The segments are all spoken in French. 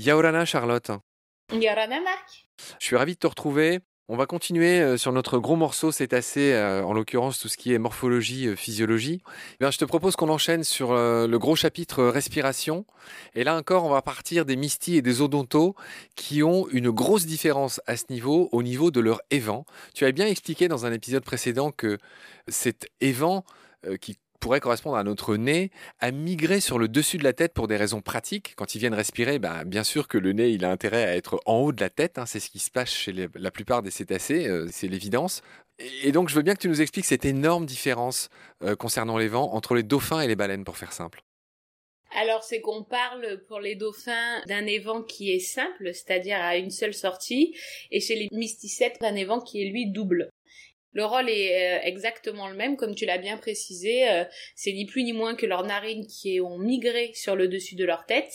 Yaorana Charlotte. Yaorana Marc. Je suis ravi de te retrouver. On va continuer euh, sur notre gros morceau cétacé, euh, en l'occurrence tout ce qui est morphologie, euh, physiologie. Eh je te propose qu'on enchaîne sur le gros chapitre respiration. Et là encore, on va partir des mystis et des odontos qui ont une grosse différence à ce niveau, au niveau de leur évent. Tu as bien expliqué dans un épisode précédent que cet évent qui pourrait correspondre à notre nez, a migré sur le dessus de la tête pour des raisons pratiques. Quand ils viennent respirer, bah, bien sûr que le nez, il a intérêt à être en haut de la tête. Hein. c'est ce qui se passe chez la plupart des cétacés, euh, c'est l'évidence. Et donc, je veux bien que tu nous expliques cette énorme différence euh, concernant les vents entre les dauphins et les baleines, pour faire simple. Alors, c'est qu'on parle pour les dauphins d'un évent qui est simple, c'est-à-dire à une seule sortie, et chez les mysticètes d'un évent qui est lui double. Le rôle est euh, exactement le même, comme tu l'as bien précisé. Euh, c'est ni plus ni moins que leurs narines qui ont migré sur le dessus de leur tête.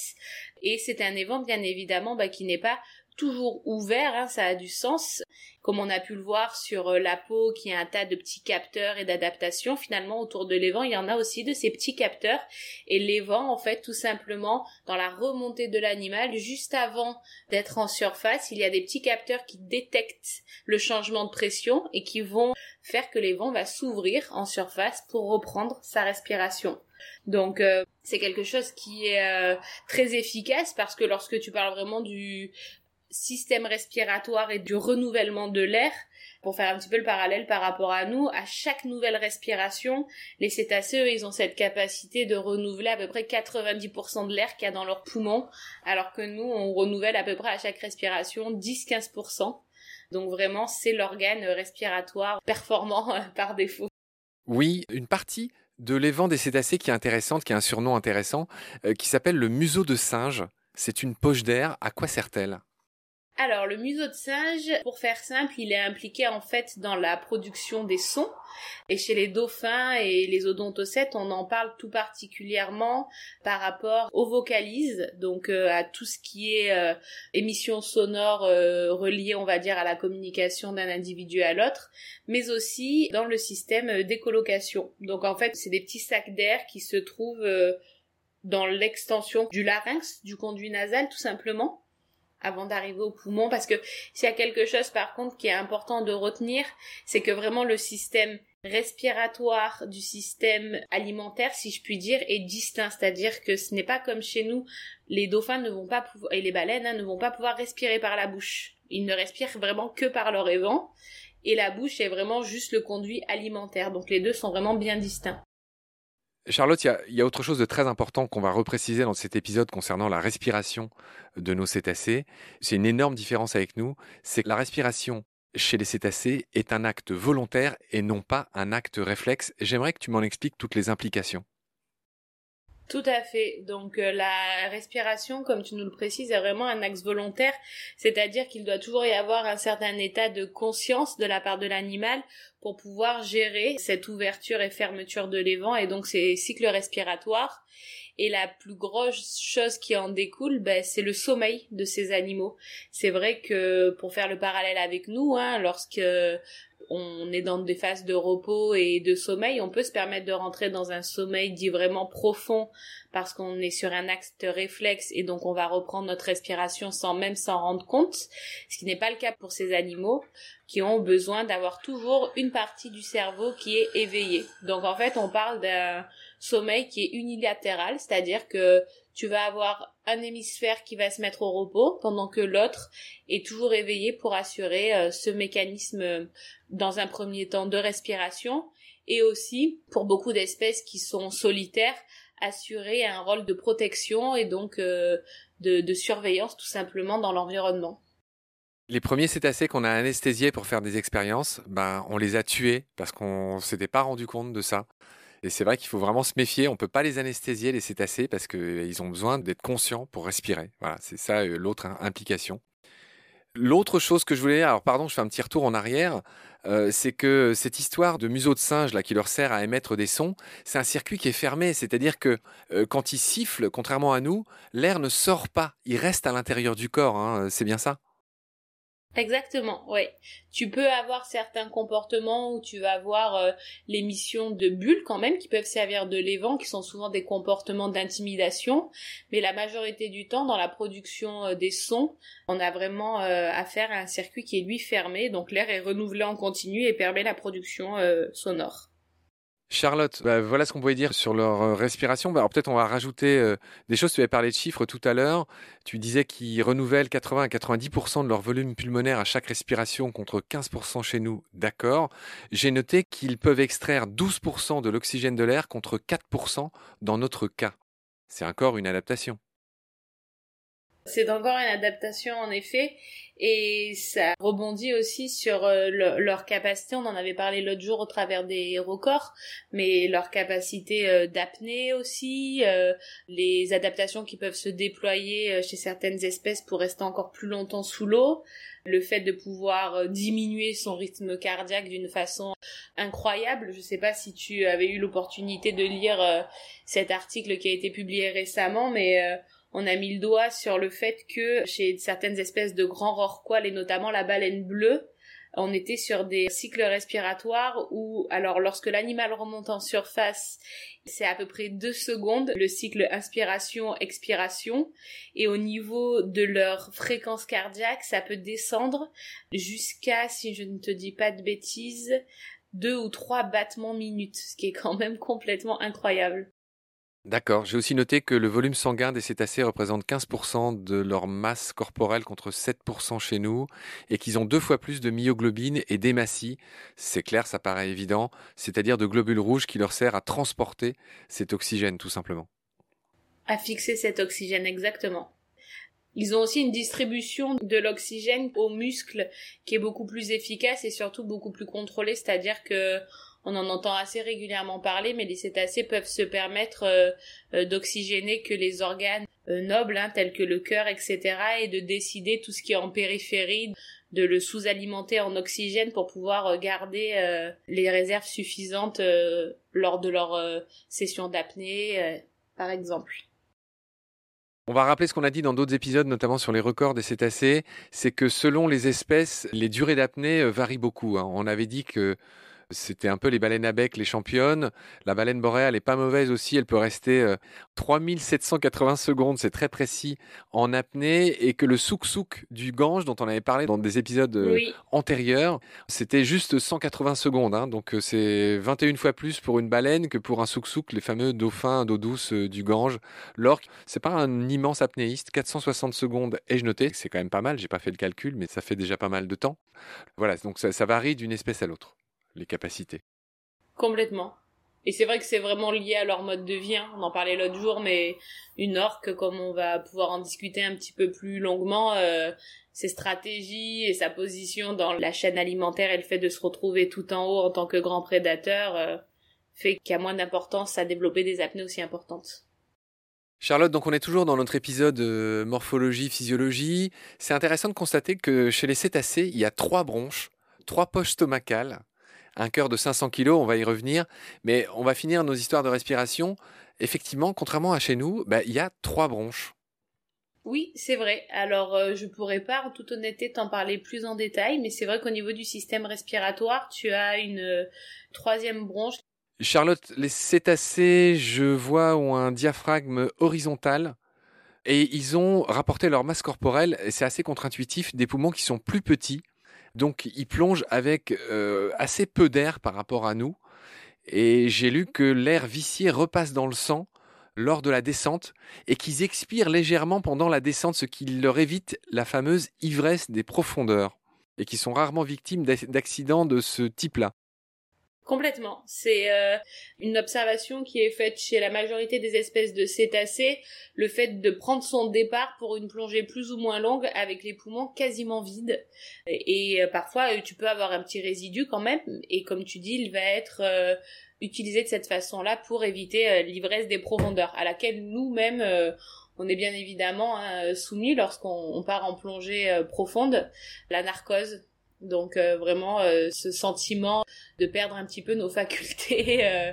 Et c'est un évent, bien évidemment, bah, qui n'est pas toujours ouvert, hein, ça a du sens. Comme on a pu le voir sur euh, la peau qui a un tas de petits capteurs et d'adaptations, finalement autour de l'évent, il y en a aussi de ces petits capteurs. Et l'évent, en fait, tout simplement, dans la remontée de l'animal, juste avant d'être en surface, il y a des petits capteurs qui détectent le changement de pression et qui vont faire que l'évent va s'ouvrir en surface pour reprendre sa respiration. Donc euh, c'est quelque chose qui est euh, très efficace parce que lorsque tu parles vraiment du système respiratoire et du renouvellement de l'air, pour faire un petit peu le parallèle par rapport à nous, à chaque nouvelle respiration, les cétacés, ils ont cette capacité de renouveler à peu près 90% de l'air qu'il y a dans leurs poumons, alors que nous, on renouvelle à peu près à chaque respiration 10-15%. Donc vraiment, c'est l'organe respiratoire performant par défaut. Oui, une partie de l'évent des cétacés qui est intéressante, qui a un surnom intéressant, euh, qui s'appelle le museau de singe. C'est une poche d'air. À quoi sert-elle? Alors, le museau de singe, pour faire simple, il est impliqué en fait dans la production des sons. Et chez les dauphins et les odontocètes, on en parle tout particulièrement par rapport aux vocalises, donc euh, à tout ce qui est euh, émissions sonores euh, reliées, on va dire, à la communication d'un individu à l'autre, mais aussi dans le système d'écolocation. Donc en fait, c'est des petits sacs d'air qui se trouvent dans l'extension du larynx, du conduit nasal tout simplement avant d'arriver au poumon parce que s'il y a quelque chose par contre qui est important de retenir, c'est que vraiment le système respiratoire du système alimentaire, si je puis dire, est distinct. C'est-à-dire que ce n'est pas comme chez nous, les dauphins ne vont pas pouvoir, et les baleines hein, ne vont pas pouvoir respirer par la bouche. Ils ne respirent vraiment que par leur évent. Et la bouche est vraiment juste le conduit alimentaire. Donc les deux sont vraiment bien distincts. Charlotte, il y, a autre chose de très important qu'on va repréciser dans cet épisode concernant la respiration de nos cétacés. C'est une énorme différence avec nous. C'est que la respiration chez les cétacés est un acte volontaire et non pas un acte réflexe. J'aimerais que tu m'en expliques toutes les implications. Tout à fait. Donc euh, la respiration, comme tu nous le précises, est vraiment un axe volontaire, c'est-à-dire qu'il doit toujours y avoir un certain état de conscience de la part de l'animal pour pouvoir gérer cette ouverture et fermeture de l'évent et donc ces cycles respiratoires. Et la plus grosse chose qui en découle, ben, c'est le sommeil de ces animaux. C'est vrai que pour faire le parallèle avec nous, hein, lorsque on est dans des phases de repos et de sommeil, on peut se permettre de rentrer dans un sommeil dit vraiment profond parce qu'on est sur un axe réflexe et donc on va reprendre notre respiration sans même s'en rendre compte, ce qui n'est pas le cas pour ces animaux qui ont besoin d'avoir toujours une partie du cerveau qui est éveillée. Donc en fait, on parle d'un sommeil qui est unilatéral, c'est-à-dire que tu vas avoir un hémisphère qui va se mettre au repos pendant que l'autre est toujours éveillé pour assurer euh, ce mécanisme euh, dans un premier temps de respiration et aussi pour beaucoup d'espèces qui sont solitaires assurer un rôle de protection et donc euh, de, de surveillance tout simplement dans l'environnement. Les premiers cétacés qu'on a anesthésiés pour faire des expériences, ben, on les a tués parce qu'on s'était pas rendu compte de ça. Et c'est vrai qu'il faut vraiment se méfier. On peut pas les anesthésier, les cétacés, parce qu'ils ont besoin d'être conscients pour respirer. Voilà, c'est ça euh, l'autre implication. L'autre chose que je voulais, alors pardon, je fais un petit retour en arrière, euh, c'est que cette histoire de museau de singe là qui leur sert à émettre des sons, c'est un circuit qui est fermé, c'est-à-dire que euh, quand ils sifflent, contrairement à nous, l'air ne sort pas, il reste à l'intérieur du corps. Hein, c'est bien ça? Exactement, oui. Tu peux avoir certains comportements où tu vas avoir euh, l'émission de bulles quand même qui peuvent servir de l'évent, qui sont souvent des comportements d'intimidation, mais la majorité du temps dans la production euh, des sons, on a vraiment euh, affaire à un circuit qui est lui fermé, donc l'air est renouvelé en continu et permet la production sonore. Charlotte, bah, voilà ce qu'on pouvait dire sur leur euh, respiration. Bah, peut-être on va rajouter euh, des choses. Tu avais parlé de chiffres tout à l'heure. Tu disais qu'ils renouvellent 80 à 90% de leur volume pulmonaire à chaque respiration contre 15% chez nous. D'accord. J'ai noté qu'ils peuvent extraire 12% de l'oxygène de l'air contre 4% dans notre cas. C'est encore une adaptation. C'est encore une adaptation en effet et ça rebondit aussi sur euh, leur capacité, on en avait parlé l'autre jour au travers des records, mais leur capacité euh, d'apnée aussi, euh, les adaptations qui peuvent se déployer chez certaines espèces pour rester encore plus longtemps sous l'eau, le fait de pouvoir diminuer son rythme cardiaque d'une façon incroyable. Je sais pas si tu avais eu l'opportunité de lire cet article qui a été publié récemment, mais on a mis le doigt sur le fait que chez certaines espèces de grands rorquals et notamment la baleine bleue, on était sur des cycles respiratoires où, alors lorsque l'animal remonte en surface, c'est à peu près deux secondes le cycle inspiration-expiration et au niveau de leur fréquence cardiaque, ça peut descendre jusqu'à, si je ne te dis pas de bêtises, deux ou trois battements minutes, ce qui est quand même complètement incroyable. D'accord. J'ai aussi noté que le volume sanguin des cétacés représente 15% de leur masse corporelle contre 7% chez nous et qu'ils ont deux fois plus de myoglobine et d'hématie. C'est clair, ça paraît évident. C'est-à-dire de globules rouges qui leur servent à transporter cet oxygène, tout simplement. À fixer cet oxygène, exactement. Ils ont aussi une distribution de l'oxygène aux muscles qui est beaucoup plus efficace et surtout beaucoup plus contrôlée, c'est-à-dire que on en entend assez régulièrement parler, mais les cétacés peuvent se permettre euh, euh, d'oxygéner que les organes euh, nobles, hein, tels que le cœur, etc., et de décider tout ce qui est en périphérie, de le sous-alimenter en oxygène pour pouvoir garder les réserves suffisantes lors de leur session d'apnée, par exemple. On va rappeler ce qu'on a dit dans d'autres épisodes, notamment sur les records des cétacés, c'est que selon les espèces, les durées d'apnée varient beaucoup. Hein. On avait dit que c'était un peu les baleines à bec, les championnes. La baleine boréale est pas mauvaise aussi. Elle peut rester 3780 euh, secondes, c'est très précis, en apnée. Et que le souk-souk du Gange, dont on avait parlé dans des épisodes euh, antérieurs, c'était juste 180 secondes. Hein. Donc euh, c'est 21 fois plus pour une baleine que pour un souk-souk, les fameux dauphins d'eau douce du Gange. L'orque, c'est pas un immense apnéiste. 460 secondes, ai-je noté. C'est quand même pas mal. J'ai pas fait le calcul, mais ça fait déjà pas mal de temps. Voilà, donc ça varie d'une espèce à l'autre les capacités. Complètement. Et c'est vrai que c'est vraiment lié à leur mode de vie. Hein. On en parlait l'autre jour, mais une orque, comme on va pouvoir en discuter un petit peu plus longuement, euh, ses stratégies et sa position dans la chaîne alimentaire et le fait de se retrouver tout en haut en tant que grand prédateur euh, fait qu'il y a moins d'importance à développer des apnées aussi importantes. Charlotte, donc on est toujours dans notre épisode euh, morphologie, physiologie. C'est intéressant de constater que chez les cétacés, il y a trois bronches, trois poches stomacales, un cœur de 500 kg, on va y revenir, mais on va finir nos histoires de respiration. Effectivement, contrairement à chez nous, bah, il y a trois bronches. Oui, c'est vrai. Alors, je euh, je pourrais pas, en toute honnêteté, t'en parler plus en détail, mais c'est vrai qu'au niveau du système respiratoire, tu as une euh, troisième bronche. Charlotte, les cétacés, je vois, ont un diaphragme horizontal et ils ont rapporté leur masse corporelle, et c'est assez contre-intuitif, des poumons qui sont plus petits donc ils plongent avec euh, assez peu d'air par rapport à nous. Et j'ai lu que l'air vicié repasse dans le sang lors de la descente et qu'ils expirent légèrement pendant la descente, ce qui leur évite la fameuse ivresse des profondeurs et qui sont rarement victimes d'accidents de ce type-là. Complètement. C'est euh, une observation qui est faite chez la majorité des espèces de cétacés, le fait de prendre son départ pour une plongée plus ou moins longue avec les poumons quasiment vides. Et, euh, parfois, euh, tu peux avoir un petit résidu quand même, et comme tu dis, il va être utilisé de cette façon-là pour éviter l'ivresse des profondeurs, à laquelle nous-mêmes on est bien évidemment hein, soumis lorsqu'on part en plongée profonde. La narcose, donc euh, vraiment euh, ce sentiment de perdre un petit peu nos facultés euh,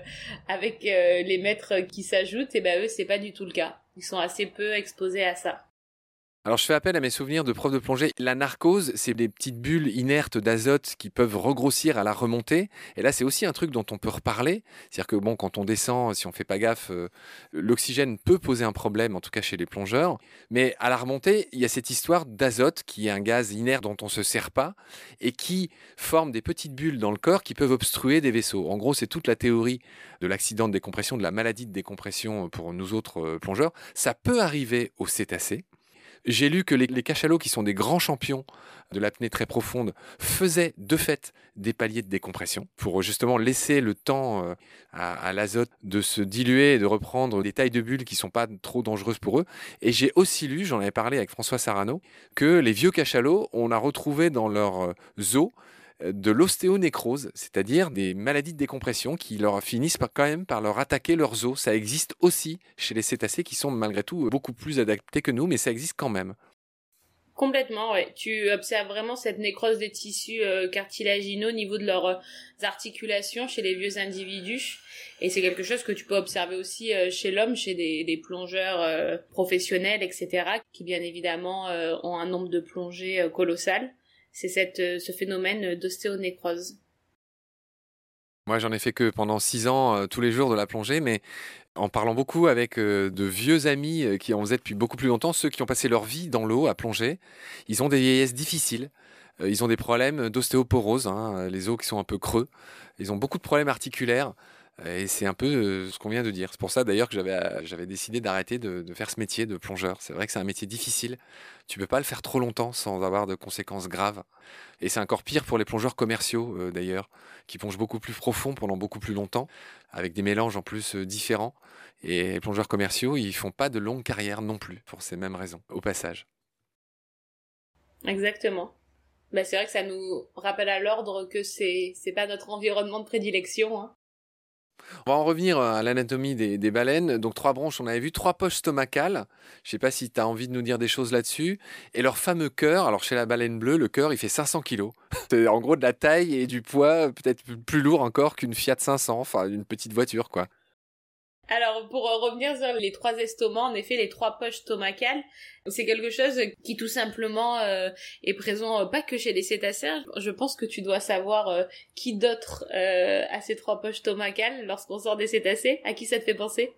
avec les maîtres qui s'ajoutent, et ben eux c'est pas du tout le cas. Ils sont assez peu exposés à ça. Alors je fais appel à mes souvenirs de prof de plongée. La narcose, c'est des petites bulles inertes d'azote qui peuvent regrossir à la remontée. Et là, c'est aussi un truc dont on peut reparler. C'est-à-dire que bon, quand on descend, si on fait pas gaffe, euh, l'oxygène peut poser un problème, en tout cas chez les plongeurs. Mais à la remontée, il y a cette histoire d'azote qui est un gaz inerte dont on se sert pas et qui forme des petites bulles dans le corps qui peuvent obstruer des vaisseaux. En gros, c'est toute la théorie de l'accident de décompression, de la maladie de décompression pour nous autres euh, plongeurs. Ça peut arriver aux cétacés. J'ai lu que les, cachalots, qui sont des grands champions de l'apnée très profonde, faisaient de fait des paliers de décompression pour justement laisser le temps euh, à, l'azote de se diluer et de reprendre des tailles de bulles qui ne sont pas trop dangereuses pour eux. Et j'ai aussi lu, j'en avais parlé avec François Sarano, que les vieux cachalots, on a retrouvé dans leurs os de l'ostéonécrose, c'est-à-dire des maladies de décompression qui leur finissent par, quand même par leur attaquer leurs os. Ça existe aussi chez les cétacés qui sont malgré tout beaucoup plus adaptés que nous, mais ça existe quand même. Complètement, ouais. Tu observes vraiment cette nécrose des tissus euh, cartilagineux au niveau de leurs euh, articulations chez les vieux individus. Et c'est quelque chose que tu peux observer aussi euh, chez l'homme, chez des, plongeurs professionnels, etc., qui bien évidemment ont un nombre de plongées colossal c'est euh, ce phénomène d'ostéonécrose. Moi, j'en ai fait que pendant six ans, euh, tous les jours de la plongée, mais en parlant beaucoup avec euh, de vieux amis qui en faisaient depuis beaucoup plus longtemps, ceux qui ont passé leur vie dans l'eau à plonger, ils ont des vieillesses difficiles. ils ont des problèmes d'ostéoporose, hein, les os qui sont un peu creux. Ils ont beaucoup de problèmes articulaires. Et c'est un peu ce qu'on vient de dire. C'est pour ça d'ailleurs que j'avais, décidé d'arrêter de, faire ce métier de plongeur. C'est vrai que c'est un métier difficile. Tu peux pas le faire trop longtemps sans avoir de conséquences graves. Et c'est encore pire pour les plongeurs commerciaux d'ailleurs, qui plongent beaucoup plus profond pendant beaucoup plus longtemps, avec des mélanges en plus différents. Et les plongeurs commerciaux, ils font pas de longue carrière non plus, pour ces mêmes raisons, au passage. Exactement. Bah, c'est vrai que ça nous rappelle à l'ordre que c'est c'est pas notre environnement de prédilection. Hein. On va en revenir à l'anatomie des, baleines. Donc trois branches, on avait vu, trois poches stomacales. Je ne sais pas si tu as envie de nous dire des choses là-dessus. Et leur fameux cœur, alors chez la baleine bleue, le cœur, il fait 500 kilos. C'est en gros de la taille et du poids peut-être plus lourd encore qu'une Fiat 500, enfin une petite voiture quoi. Alors, pour revenir sur les trois estomacs, en effet, les trois poches stomacales, c'est quelque chose qui tout simplement euh, est présent euh, pas que chez les cétacés. Je pense que tu dois savoir euh, qui d'autre a ces trois poches stomacales lorsqu'on sort des cétacés. À qui ça te fait penser?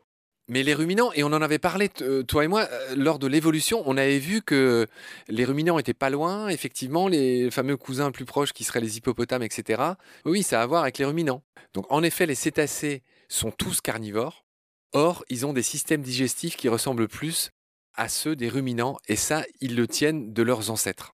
Mais les ruminants, et on en avait parlé, toi et moi, lors de l'évolution, on avait vu que les ruminants étaient pas loin, effectivement, les fameux cousins plus proches qui seraient les hippopotames, etc. Oui, ça a à voir avec les ruminants. Donc en effet, les cétacés sont tous carnivores, Or, ils ont des systèmes digestifs qui ressemblent plus à ceux des ruminants, et ça, ils le tiennent de leurs ancêtres.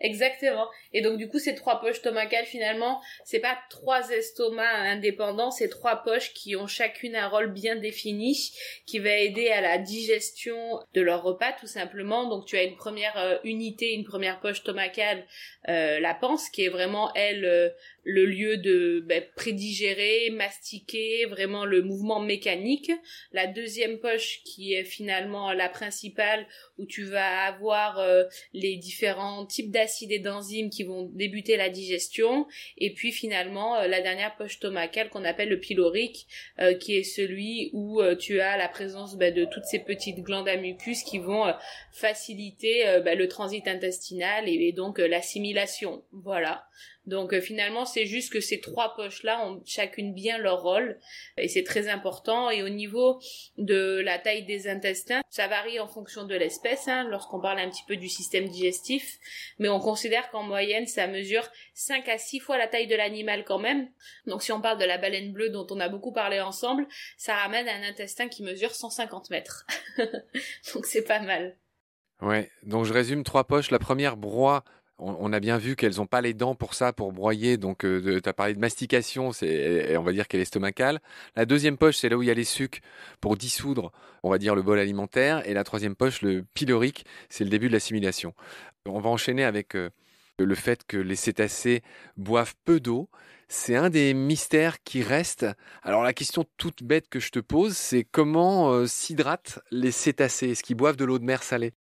Exactement. Et donc du coup, ces trois poches stomacales, finalement, c'est pas trois estomacs indépendants, c'est trois poches qui ont chacune un rôle bien défini, qui va aider à la digestion de leur repas, tout simplement. Donc tu as une première euh, unité, une première poche stomacale, euh, la panse, qui est vraiment elle euh, le lieu de ben, prédigérer, mastiquer, vraiment le mouvement mécanique. La deuxième poche qui est finalement la principale où tu vas avoir euh, les différents types d'acides et d'enzymes qui vont débuter la digestion. Et puis finalement euh, la dernière poche stomacale qu'on appelle le pylorique euh, qui est celui où tu as la présence ben, de toutes ces petites glandes à mucus qui vont faciliter ben, le transit intestinal et donc l'assimilation. Voilà. Donc euh, finalement, c'est juste que ces trois poches-là ont chacune bien leur rôle et c'est très important. Et au niveau de la taille des intestins, ça varie en fonction de l'espèce hein, lorsqu'on parle un petit peu du système digestif, mais on considère qu'en moyenne, ça mesure 5 à 6 fois la taille de l'animal quand même. Donc si on parle de la baleine bleue dont on a beaucoup parlé ensemble, ça ramène un intestin qui mesure 150 mètres. Donc c'est pas mal. Ouais, donc je résume trois poches. La première broie on, a bien vu qu'elles n'ont pas les dents pour ça, pour broyer. Donc, euh, tu as parlé de mastication, c'est, on va dire qu'elle est stomacale. La deuxième poche, c'est là où il y a les sucs pour dissoudre, on va dire, le bol alimentaire. Et la troisième poche, le pylorique, c'est le début de l'assimilation. On va enchaîner avec euh, le fait que les cétacés boivent peu d'eau. C'est un des mystères qui reste. Alors la question toute bête que je te pose, c'est comment euh, s'hydratent les cétacés? Est-ce qu'ils boivent de l'eau de mer salée?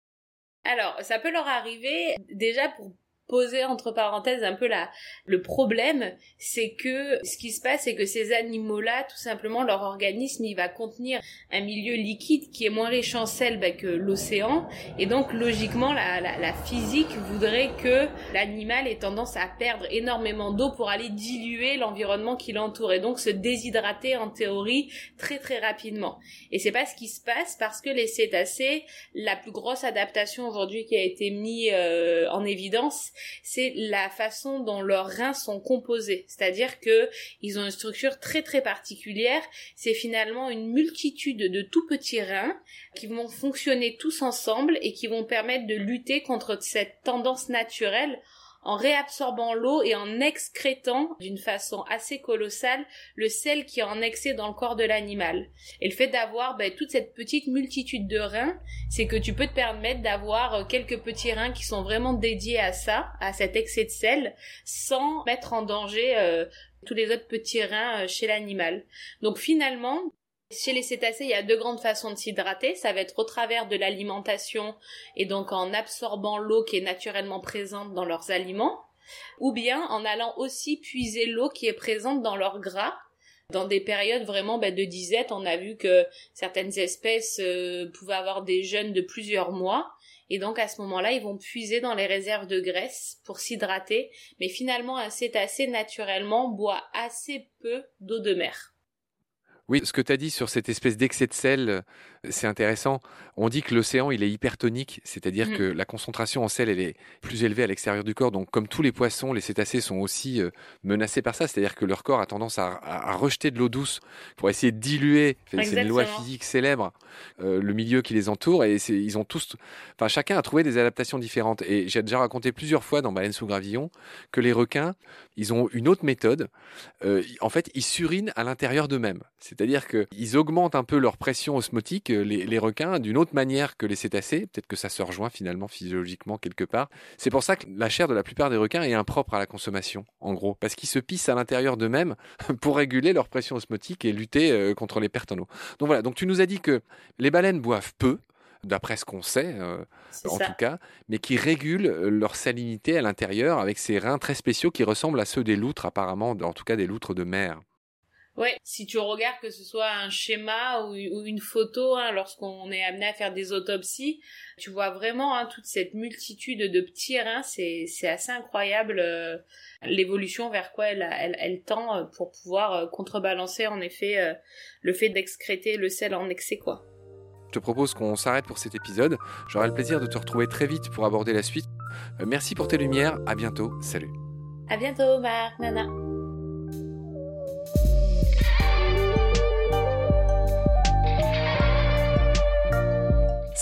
Alors, ça peut leur arriver déjà pour poser entre parenthèses un peu la, le problème, c'est que ce qui se passe, c'est que ces animaux-là, tout simplement, leur organisme, il va contenir un milieu liquide qui est moins riche en sel bah, que l'océan, et donc logiquement, la, la, la physique voudrait que l'animal ait tendance à perdre énormément d'eau pour aller diluer l'environnement qui l'entoure, et donc se déshydrater en théorie très très rapidement. Et c'est pas ce qui se passe parce que les cétacés, la plus grosse adaptation aujourd'hui qui a été mise euh, en évidence, c'est la façon dont leurs reins sont composés. C'est-à-dire que ils ont une structure très très particulière. C'est finalement une multitude de tout petits reins qui vont fonctionner tous ensemble et qui vont permettre de lutter contre cette tendance naturelle en réabsorbant l'eau et en excrétant d'une façon assez colossale le sel qui est en excès dans le corps de l'animal. Et le fait d'avoir ben, toute cette petite multitude de reins, c'est que tu peux te permettre d'avoir euh, quelques petits reins qui sont vraiment dédiés à ça, à cet excès de sel, sans mettre en danger euh, tous les autres petits reins euh, chez l'animal. Donc finalement, chez les cétacés, il y a deux grandes façons de s'hydrater. Ça va être au travers de l'alimentation et donc en absorbant l'eau qui est naturellement présente dans leurs aliments, ou bien en allant aussi puiser l'eau qui est présente dans leurs gras. Dans des périodes vraiment bah, de disette, on a vu que certaines espèces euh, pouvaient avoir des jeunes de plusieurs mois. Et donc à ce moment-là, ils vont puiser dans les réserves de graisse pour s'hydrater. Mais finalement, un cétacé naturellement boit assez peu d'eau de mer. Oui, ce que tu dit sur cette espèce d'excès de sel, c'est intéressant. On dit que l'océan, il est hypertonique, c'est-à-dire mmh. que la concentration en sel, elle est plus élevée à l'extérieur du corps. Donc, comme tous les poissons, les cétacés sont aussi euh, menacés par ça, c'est-à-dire que leur corps a tendance à, rejeter de l'eau douce pour essayer de diluer, c'est une loi physique célèbre, euh, le milieu qui les entoure. Et ils ont tous, enfin, chacun a trouvé des adaptations différentes. Et j'ai déjà raconté plusieurs fois dans Baleine sous gravillon que les requins, ils ont une autre méthode. en fait, ils surinent à l'intérieur d'eux-mêmes. C'est-à-dire qu'ils augmentent un peu leur pression osmotique, euh, les, requins, d'une autre manière que les cétacés. Peut-être que ça se rejoint finalement physiologiquement quelque part. C'est pour ça que la chair de la plupart des requins est impropre à la consommation, en gros, parce qu'ils se pissent à l'intérieur d'eux-mêmes pour réguler leur pression osmotique et lutter euh, contre les pertes en eau. Donc voilà, donc tu nous as dit que les baleines boivent peu, d'après ce qu'on sait, euh, en tout cas, mais qui régulent leur salinité à l'intérieur avec ces reins très spéciaux qui ressemblent à ceux des loutres, apparemment, en tout cas des loutres de mer. Ouais, si tu regardes que ce soit un schéma ou, une photo, hein, lorsqu'on est amené à faire des autopsies, tu vois vraiment hein, toute cette multitude de petits reins, c'est, c'est assez incroyable euh, l'évolution vers quoi elle, elle, elle, tend euh, pour pouvoir euh, contrebalancer en effet le fait d'excréter le sel en excès quoi. Je te propose qu'on s'arrête pour cet épisode. J'aurai le plaisir de te retrouver très vite pour aborder la suite. merci pour tes lumières, à bientôt, salut. À bientôt Marc, Nana.